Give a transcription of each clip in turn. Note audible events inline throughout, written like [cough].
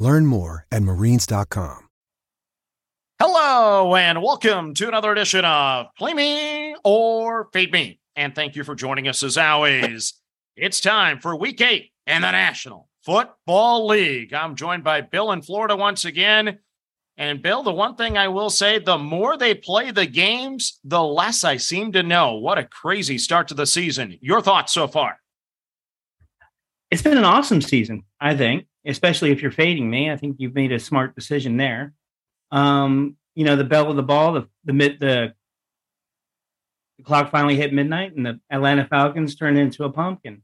Learn more at marines.com. Hello, and welcome to another edition of Play Me or Fade Me. And thank you for joining us as always. It's time for week eight in the National Football League. I'm joined by Bill in Florida once again. And Bill, the one thing I will say the more they play the games, the less I seem to know. What a crazy start to the season. Your thoughts so far? It's been an awesome season, I think, especially if you're fading me. I think you've made a smart decision there. Um, you know, the belle of the ball, the the mid the, the clock finally hit midnight and the Atlanta Falcons turned into a pumpkin.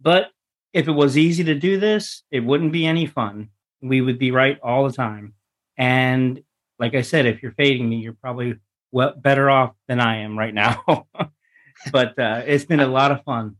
But if it was easy to do this, it wouldn't be any fun. We would be right all the time. And like I said, if you're fading me, you're probably well better off than I am right now. [laughs] but uh, it's been a lot of fun.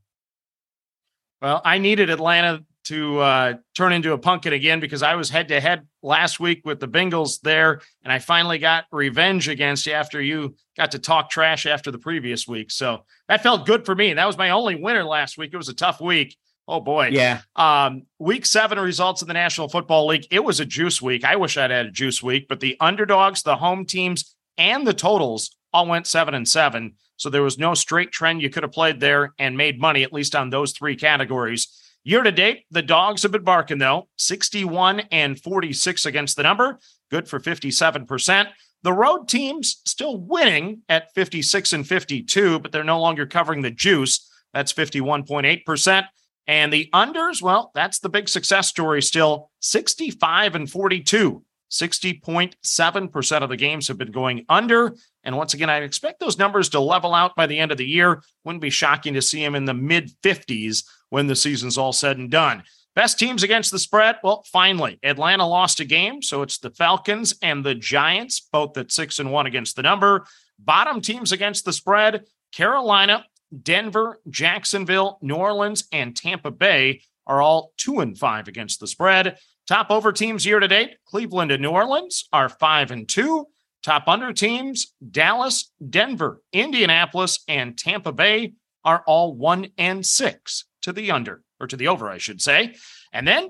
Well, I needed Atlanta to uh, turn into a pumpkin again because I was head to head last week with the Bengals there, and I finally got revenge against you after you got to talk trash after the previous week. So that felt good for me. That was my only winner last week. It was a tough week. Oh boy. Yeah. Um, week seven results in the National Football League. It was a juice week. I wish I'd had a juice week, but the underdogs, the home teams, and the totals all went seven and seven. So there was no straight trend you could have played there and made money, at least on those three categories. Year to date, the dogs have been barking though 61 and 46 against the number, good for 57%. The road teams still winning at 56 and 52, but they're no longer covering the juice. That's 51.8%. And the unders, well, that's the big success story still 65 and 42. 60.7% of the games have been going under. And once again, I expect those numbers to level out by the end of the year. Wouldn't be shocking to see them in the mid 50s when the season's all said and done. Best teams against the spread. Well, finally, Atlanta lost a game. So it's the Falcons and the Giants, both at six and one against the number. Bottom teams against the spread Carolina, Denver, Jacksonville, New Orleans, and Tampa Bay are all two and five against the spread. Top over teams year to date, Cleveland and New Orleans are five and two. Top under teams, Dallas, Denver, Indianapolis, and Tampa Bay are all one and six to the under, or to the over, I should say. And then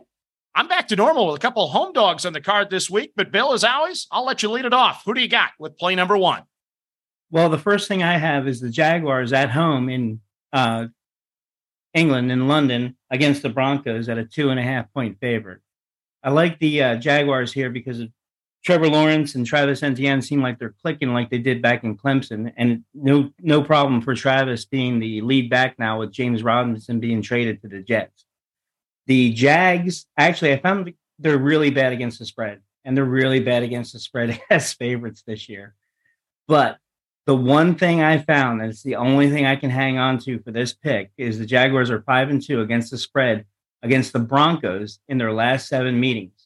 I'm back to normal with a couple home dogs on the card this week. But Bill, as always, I'll let you lead it off. Who do you got with play number one? Well, the first thing I have is the Jaguars at home in uh, England, in London, against the Broncos at a two and a half point favorite. I like the uh, Jaguars here because of Trevor Lawrence and Travis Etienne seem like they're clicking like they did back in Clemson, and no no problem for Travis being the lead back now with James Robinson being traded to the Jets. The Jags, actually, I found they're really bad against the spread, and they're really bad against the spread [laughs] as favorites this year. But the one thing I found, it's the only thing I can hang on to for this pick, is the Jaguars are five and two against the spread against the Broncos in their last seven meetings.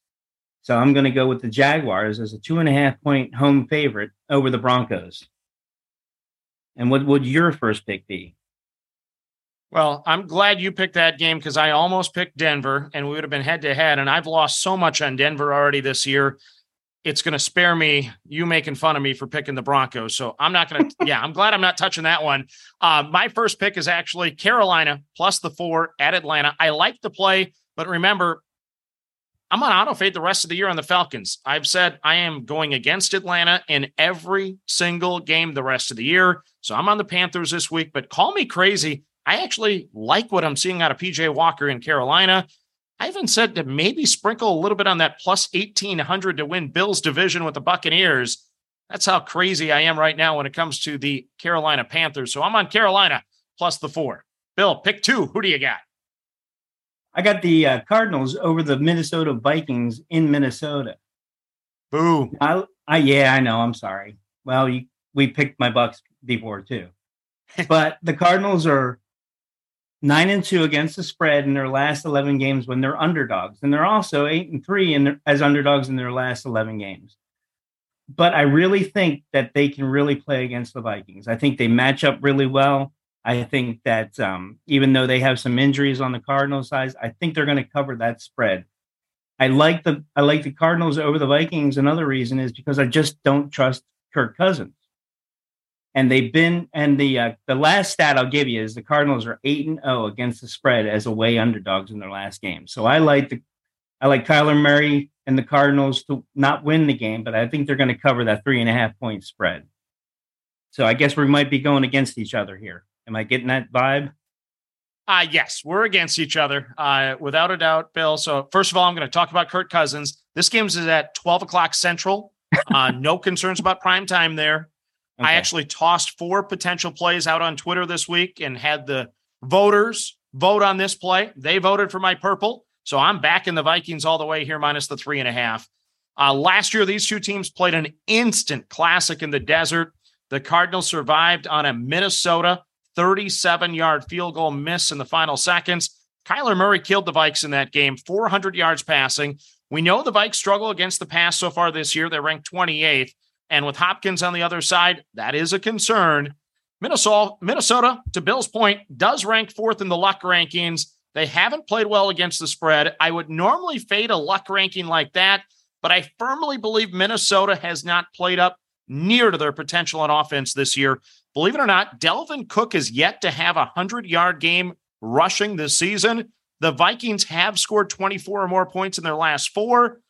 So I'm going to go with the Jaguars as a two and a half point home favorite over the Broncos. And what would your first pick be? Well, I'm glad you picked that game because I almost picked Denver and we would have been head to head. And I've lost so much on Denver already this year. It's going to spare me you making fun of me for picking the Broncos. So I'm not going [laughs] to, yeah, I'm glad I'm not touching that one. Uh, my first pick is actually Carolina plus the four at Atlanta. I like the play, but remember, I'm on auto fade the rest of the year on the Falcons. I've said I am going against Atlanta in every single game the rest of the year. So I'm on the Panthers this week, but call me crazy. I actually like what I'm seeing out of PJ Walker in Carolina. I even said to maybe sprinkle a little bit on that plus 1800 to win Bills division with the Buccaneers. That's how crazy I am right now when it comes to the Carolina Panthers. So I'm on Carolina plus the four. Bill, pick two. Who do you got? I got the uh, Cardinals over the Minnesota Vikings in Minnesota. Boo. I, I yeah, I know. I'm sorry. Well, you, we picked my Bucs before too, [laughs] but the Cardinals are nine and two against the spread in their last 11 games when they're underdogs. And they're also eight and three in as underdogs in their last 11 games. But I really think that they can really play against the Vikings. I think they match up really well. I think that um, even though they have some injuries on the Cardinals side, I think they're going to cover that spread. I like the I like the Cardinals over the Vikings. Another reason is because I just don't trust Kirk Cousins and they've been and the uh, the last stat I'll give you is the Cardinals are eight and zero oh against the spread as away underdogs in their last game. So I like the I like Kyler Murray and the Cardinals to not win the game, but I think they're going to cover that three and a half point spread. So I guess we might be going against each other here. Am I getting that vibe? Uh, yes, we're against each other, uh, without a doubt, Bill. So, first of all, I'm going to talk about Kirk Cousins. This game is at 12 o'clock Central. [laughs] Uh, no concerns about prime time there. Okay. I actually tossed four potential plays out on Twitter this week and had the voters vote on this play. They voted for my purple. So I'm back in the Vikings all the way here, minus the three and a half. Uh, last year, these two teams played an instant classic in the desert. The Cardinals survived on a Minnesota 37 yard field goal miss in the final seconds. Kyler Murray killed the Vikes in that game, 400 yards passing. We know the Vikes struggle against the pass so far this year. They're ranked 28th. And with Hopkins on the other side, that is a concern. Minnesota, Minnesota, to Bill's point, does rank fourth in the luck rankings. They haven't played well against the spread. I would normally fade a luck ranking like that, but I firmly believe Minnesota has not played up near to their potential on offense this year. Believe it or not, Dalvin Cook is yet to have a 100 yard game rushing this season. The Vikings have scored 24 or more points in their last four.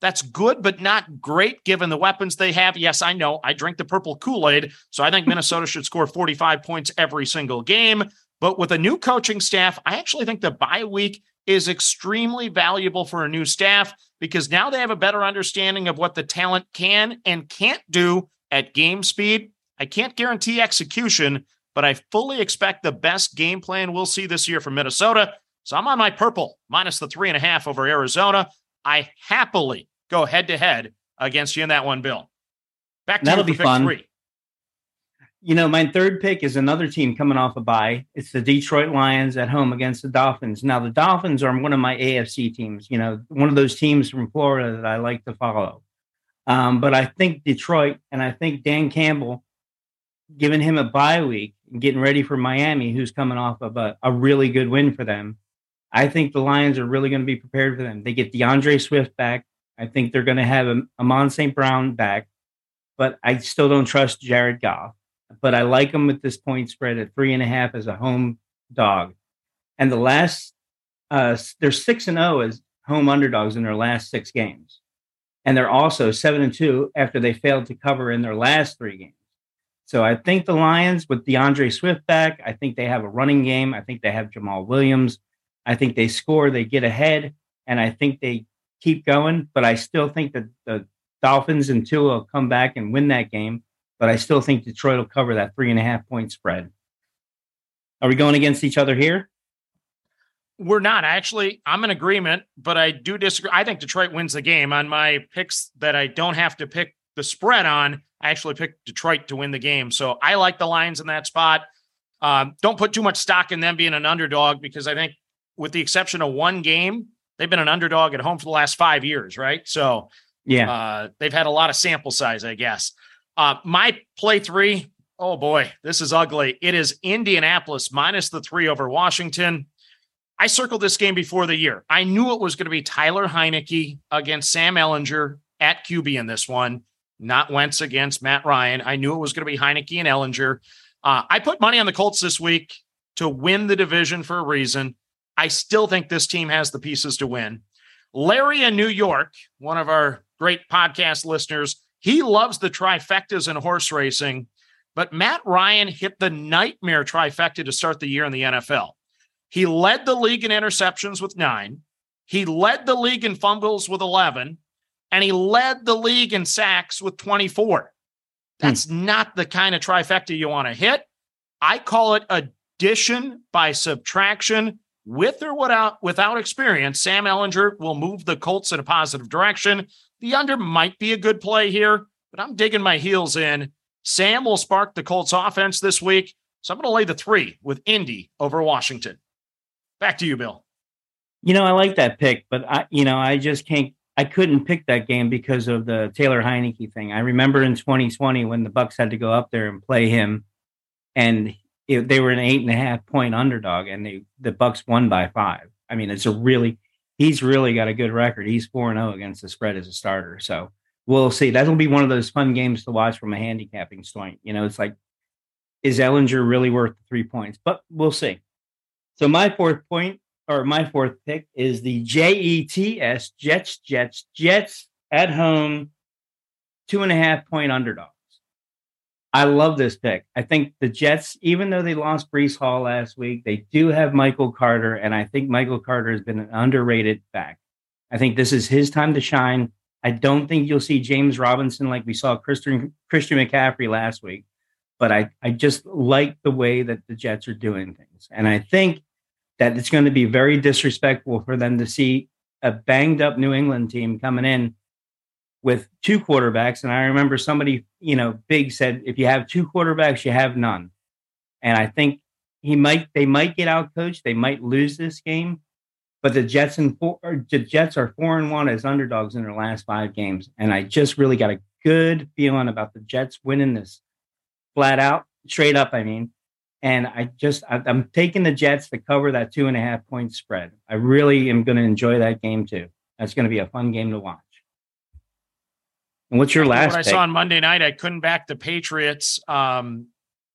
That's good, but not great given the weapons they have. Yes, I know. I drink the purple Kool Aid. So I think Minnesota should score 45 points every single game. But with a new coaching staff, I actually think the bye week is extremely valuable for a new staff because now they have a better understanding of what the talent can and can't do at game speed. I can't guarantee execution, but I fully expect the best game plan we'll see this year from Minnesota. So I'm on my purple minus the three and a half over Arizona. I happily go head to head against you in that one, Bill. Back to That'll be fun. Three. You know, my third pick is another team coming off a bye. It's the Detroit Lions at home against the Dolphins. Now, the Dolphins are one of my AFC teams, you know, one of those teams from Florida that I like to follow. Um, but I think Detroit and I think Dan Campbell, giving him a bye week getting ready for Miami, who's coming off of a, a really good win for them, I think the Lions are really going to be prepared for them. They get D'Andre Swift back. I think they're going to have Amon St. Brown back, but I still don't trust Jared Goff. But I like him with this point spread at three and a half as a home dog. And the last, uh, they're six and zero oh as home underdogs in their last six games, and they're also seven and two after they failed to cover in their last three games. So I think the Lions with D'Andre Swift back, I think they have a running game. I think they have Jamaal Williams. I think they score, they get ahead, and I think they keep going. But I still think that the Dolphins and Tua will come back and win that game. But I still think Detroit will cover that three and a half point spread. Are we going against each other here? We're not actually. I'm in agreement, but I do disagree. I think Detroit wins the game on my picks that I don't have to pick the spread on. I actually picked Detroit to win the game. So I like the Lions in that spot. Um, don't put too much stock in them being an underdog because I think, with the exception of one game, they've been an underdog at home for the last five years, right? So yeah, uh, they've had a lot of sample size, I guess. Uh, my play three, oh boy, this is ugly. It is Indianapolis minus the three over Washington. I circled this game before the year. I knew it was going to be Tyler Heinicke against Sam Ehlinger at QB in this one, not Wentz against Matt Ryan. I knew it was going to be Heinicke and Ehlinger. Uh, I put money on the Colts this week to win the division for a reason. I still think this team has the pieces to win. Larry in New York, one of our great podcast listeners, he loves the trifectas in horse racing, but Matt Ryan hit the nightmare trifecta to start the year in the NFL. He led the league in interceptions with nine, he led the league in fumbles with 11, and he led the league in sacks with 24. That's hmm. not the kind of trifecta you want to hit. I call it addition by subtraction with or without without experience, Sam Ehlinger will move the Colts in a positive direction. The under might be a good play here, but I'm digging my heels in. Sam will spark the Colts offense this week. So I'm going to lay the three with Indy over Washington. Back to you, Bill. You know, I like that pick, but I, you know, I just can't. I couldn't pick that game because of the Taylor Heinicke thing. I remember in 2020 when the Bucs had to go up there and play him, and it, they were an eight and a half point underdog, and they the Bucs won by five. I mean, it's a really he's really got a good record. He's four and zero oh against the spread as a starter. So we'll see. That'll be one of those fun games to watch from a handicapping standpoint. You know, it's like is Ehlinger really worth the three points? But we'll see. So my fourth point or my fourth pick is the JETS Jets Jets Jets at home two and a half point underdogs. I love this pick. I think the Jets, even though they lost Breece Hall last week, they do have Michael Carter, and I think Michael Carter has been an underrated back. I think this is his time to shine. I don't think you'll see James Robinson like we saw Christian Christian McCaffrey last week, but I I just like the way that the Jets are doing things, and I think that it's going to be very disrespectful for them to see a banged up New England team coming in with two quarterbacks. And I remember somebody, you know, big said, if you have two quarterbacks, you have none. And I think he might, they might get out coached. They might lose this game, but the Jets and four, the Jets are four and one as underdogs in their last five games. And I just really got a good feeling about the Jets winning this flat out, straight up. I mean, and I just, I, am taking the Jets to cover that two and a half point spread. I really am going to enjoy that game too. That's going to be a fun game to watch. And what's your last? What I saw on Monday night, I couldn't back the Patriots. Um,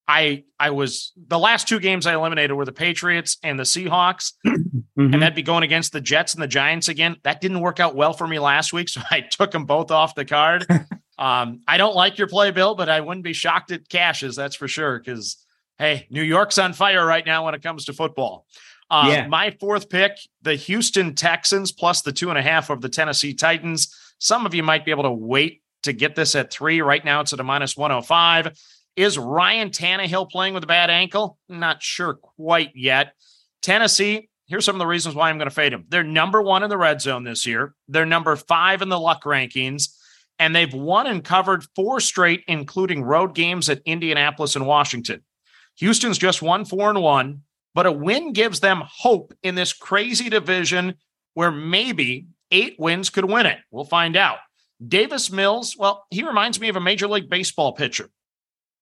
I I was the last two games I eliminated were the Patriots and the Seahawks, [clears throat] mm-hmm. and that'd be going against the Jets and the Giants again. That didn't work out well for me last week, [laughs] so I took them both off the card. [laughs] um, I don't like your play, Bill, but I wouldn't be shocked at cashes. That's for sure because hey, New York's on fire right now when it comes to football. Uh, yeah. My fourth pick, the Houston Texans plus the two and a half of the Tennessee Titans. Some of you might be able to wait to get this at three. Right now, it's at a minus 105. Is Ryan Tannehill playing with a bad ankle? Not sure quite yet. Tennessee, here's some of the reasons why I'm going to fade them. They're number one in the red zone this year, they're number five in the luck rankings, and they've won and covered four straight, including road games at Indianapolis and Washington. Houston's just one, four, and one, but a win gives them hope in this crazy division where maybe eight wins could win it. We'll find out. Davis Mills, well, he reminds me of a Major League Baseball pitcher.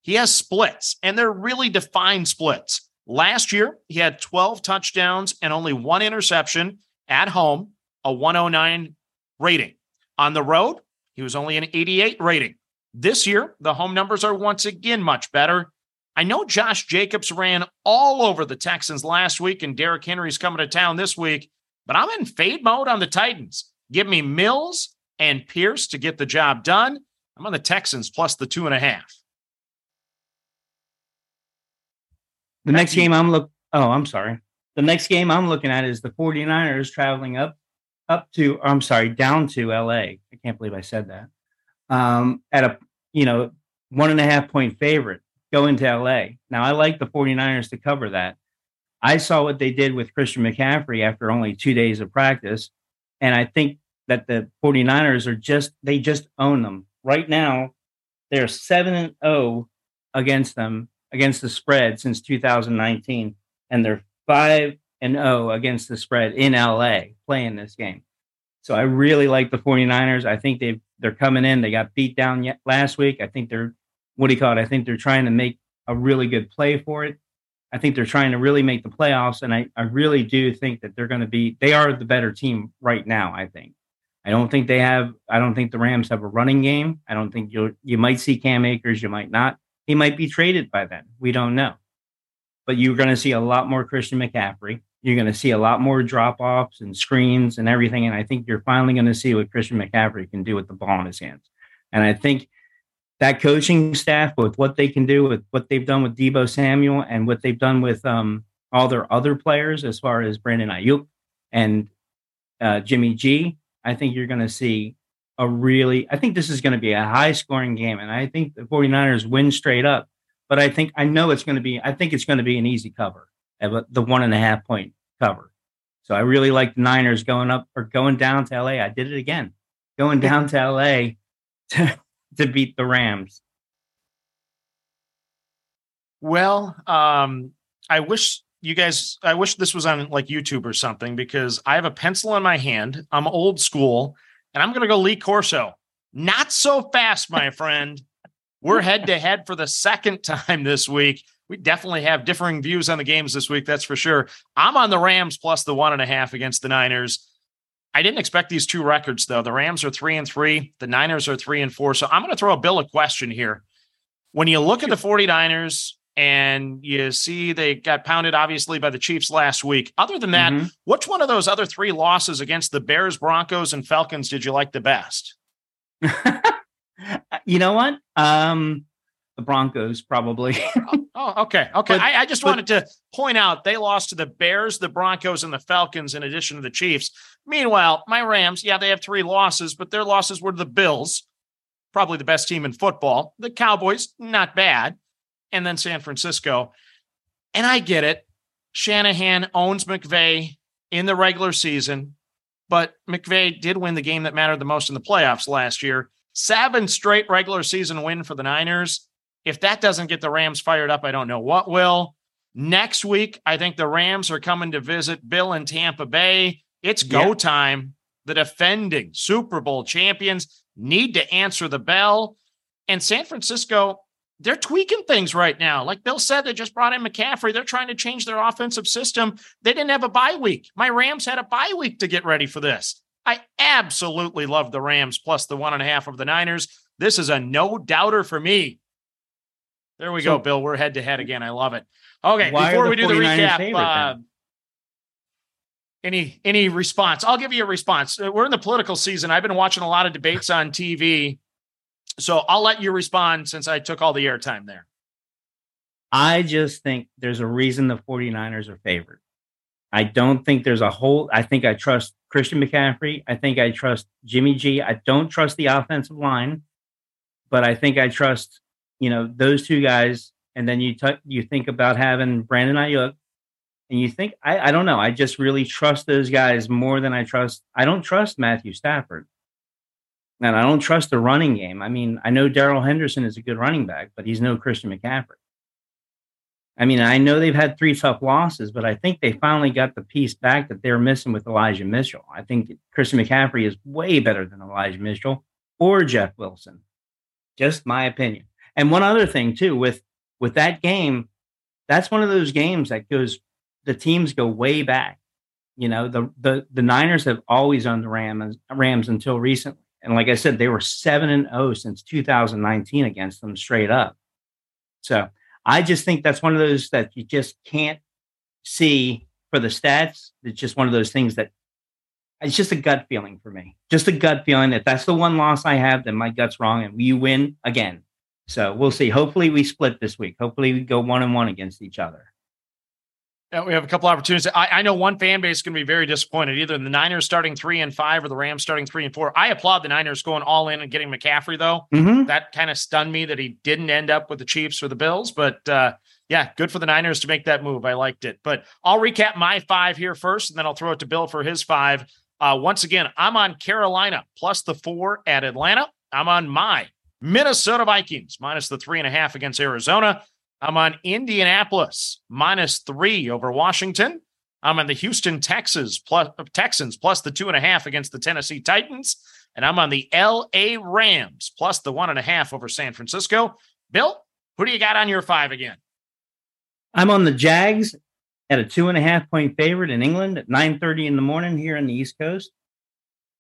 He has splits, and they're really defined splits. Last year, he had 12 touchdowns and only one interception at home, a 109 rating. On the road, he was only an 88 rating. This year, the home numbers are once again much better. I know Josh Jacobs ran all over the Texans last week, and Derrick Henry's coming to town this week, but I'm in fade mode on the Titans. Give me Mills and Pierce to get the job done. I'm on the Texans plus the two and a half. The next game I'm look oh, I'm sorry. The next game I'm looking at is the 49ers traveling up up to I'm sorry, down to LA. I can't believe I said that. Um, at a you know, one and a half point favorite go into LA. Now, I like the 49ers to cover that. I saw what they did with Christian McCaffrey after only two days of practice. And I think that the 49ers are just, they just own them. Right now, they're 7 and 0 against them, against the spread since 2019. And they're 5 and 0 against the spread in LA playing this game. So I really like the 49ers. I think they they're coming in. They got beat down yet last week. I think they're what do you call it? I think they're trying to make a really good play for it. I think they're trying to really make the playoffs, and I, I really do think that they're going to be. They are the better team right now. I think. I don't think they have. I don't think the Rams have a running game. I don't think you you might see Cam Akers. You might not. He might be traded by then. We don't know. But you're going to see a lot more Christian McCaffrey. You're going to see a lot more drop offs and screens and everything. And I think you're finally going to see what Christian McCaffrey can do with the ball in his hands. And I think that coaching staff with what they can do with what they've done with Deebo Samuel and what they've done with um, all their other players, as far as Brandon Aiyuk and uh, Jimmy G, I think you're going to see a really, I think this is going to be a high scoring game. And I think the 49ers win straight up. But I think, I know it's going to be, I think it's going to be an easy cover, the one and a half point cover. So I really like the Niners going up or going down to LA. I did it again, going down to LA [laughs] to, to beat the Rams? Well, um, I wish you guys, I wish this was on like YouTube or something because I have a pencil in my hand. I'm old school, and I'm going to go Lee Corso. Not so fast, my [laughs] friend. We're head to head for the second time this week. We definitely have differing views on the games this week. That's for sure. I'm on the Rams plus the one and a half against the Niners. I didn't expect these two records though. The Rams are three and three, the Niners are three and four. So I'm going to throw a Bill a question here. When you look at the 49ers and you see they got pounded obviously by the Chiefs last week, other than that, mm-hmm. which one of those other three losses against the Bears, Broncos, and Falcons did you like the best? [laughs] you know what? Um, the Broncos probably. [laughs] oh, okay. Okay. But, I, I, just but, wanted to point out they lost to the Bears, the Broncos, and the Falcons in addition to the Chiefs. Meanwhile, my Rams, yeah, they have three losses, but their losses were to the Bills, probably the best team in football. The Cowboys, not bad. And then San Francisco. And I get it. Shanahan owns McVay in the regular season, but McVay did win the game that mattered the most in the playoffs last year. Seven straight regular season win for the Niners. If that doesn't get the Rams fired up, I don't know what will. Next week, I think the Rams are coming to visit Bill in Tampa Bay. It's go yeah. time. The defending Super Bowl champions need to answer the bell. And San Francisco, they're tweaking things right now. Like Bill said, they just brought in McCaffrey. They're trying to change their offensive system. They didn't have a bye week. My Rams had a bye week to get ready for this. I absolutely love the Rams plus the one and a half of the Niners. This is a no doubter for me. There we so, go, Bill. We're head to head again. I love it. Okay, before we do the recap, favorite, uh, any any response? I'll give you a response. Uh, we're in the political season. I've been watching a lot of debates on TV so I'll let you respond since I took all the airtime there. I just think there's a reason the 49ers are favored. I don't think there's a whole I think I trust Christian McCaffrey. I think I trust Jimmy G. I don't trust the offensive line, but I think I trust, you know, those two guys. And then you t- you think about having Brandon Aiyuk, and you think I, I don't know. I just really trust those guys more than I trust. I don't trust Matthew Stafford. And I don't trust the running game. I mean, I know Darrell Henderson is a good running back, but he's no Christian McCaffrey. I mean, I know they've had three tough losses, but I think they finally got the piece back that they're missing with Elijah Mitchell. I think Christian McCaffrey is way better than Elijah Mitchell or Jeff Wilson. Just my opinion. And one other thing too, with with that game, that's one of those games that goes the teams go way back. You know, the the the Niners have always owned the Rams Rams until recently. And like I said, they were 7 and 0 since 2019 against them straight up. So I just think that's one of those that you just can't see for the stats. It's just one of those things that it's just a gut feeling for me. Just a gut feeling that that's the one loss I have, then my gut's wrong and you win again. So we'll see. Hopefully we split this week. Hopefully we go one and one against each other. Yeah, we have a couple opportunities. I, I know one fan base is going to be very disappointed. Either the Niners starting three and five or the Rams starting three and four. I applaud the Niners going all in and getting McCaffrey, though. Mm-hmm. That kind of stunned me that he didn't end up with the Chiefs or the Bills. But uh, yeah, good for the Niners to make that move. I liked it. But I'll recap my five here first, and then I'll throw it to Bill for his five. Uh, once again, I'm on Carolina plus the four at Atlanta. I'm on my Minnesota Vikings minus the three and a half against Arizona. I'm on Indianapolis minus three over Washington. I'm on the Houston Texas plus Texans plus the two and a half against the Tennessee Titans. And I'm on the LA Rams plus the one and a half over San Francisco. Bill, who do you got on your five again? I'm on the Jags at a two and a half point favorite in England at 9:30 in the morning here on the East Coast.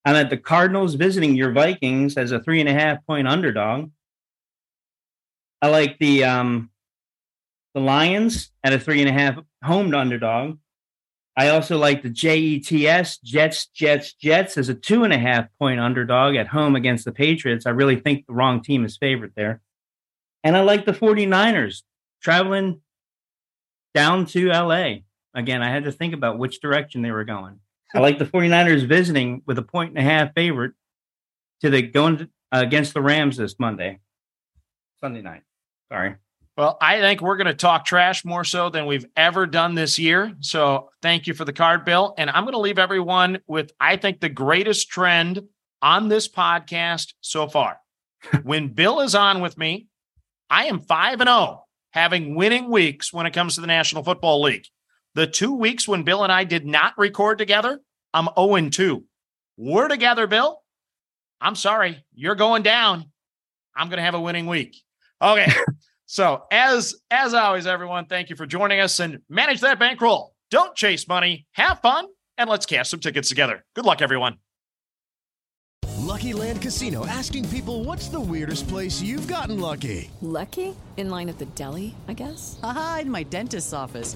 I'm at the Cardinals visiting your Vikings as a three and a half point underdog. I like the um, the Lions at a three and a half home underdog. I also like the JETS, Jets, Jets, Jets as a two and a half point underdog at home against the Patriots. I really think the wrong team is favorite there. And I like the 49ers traveling down to LA. Again, I had to think about which direction they were going. I like the 49ers visiting with a point and a half favorite to the going to, uh, against the Rams this Monday, Sunday night. Sorry. Well, I think we're going to talk trash more so than we've ever done this year. So thank you for the card, Bill. And I'm going to leave everyone with, I think, the greatest trend on this podcast so far. [laughs] when Bill is on with me, I am 5 and 0, having winning weeks when it comes to the National Football League. The two weeks when Bill and I did not record together, I'm 0 2. We're together, Bill. I'm sorry. You're going down. I'm going to have a winning week. Okay. [laughs] so as as always, everyone, thank you for joining us and manage that bankroll. Don't chase money. Have fun and let's cash some tickets together. Good luck, everyone. Lucky Land Casino asking people what's the weirdest place you've gotten lucky? Lucky? In line at the deli, I guess? Aha, in my dentist's office.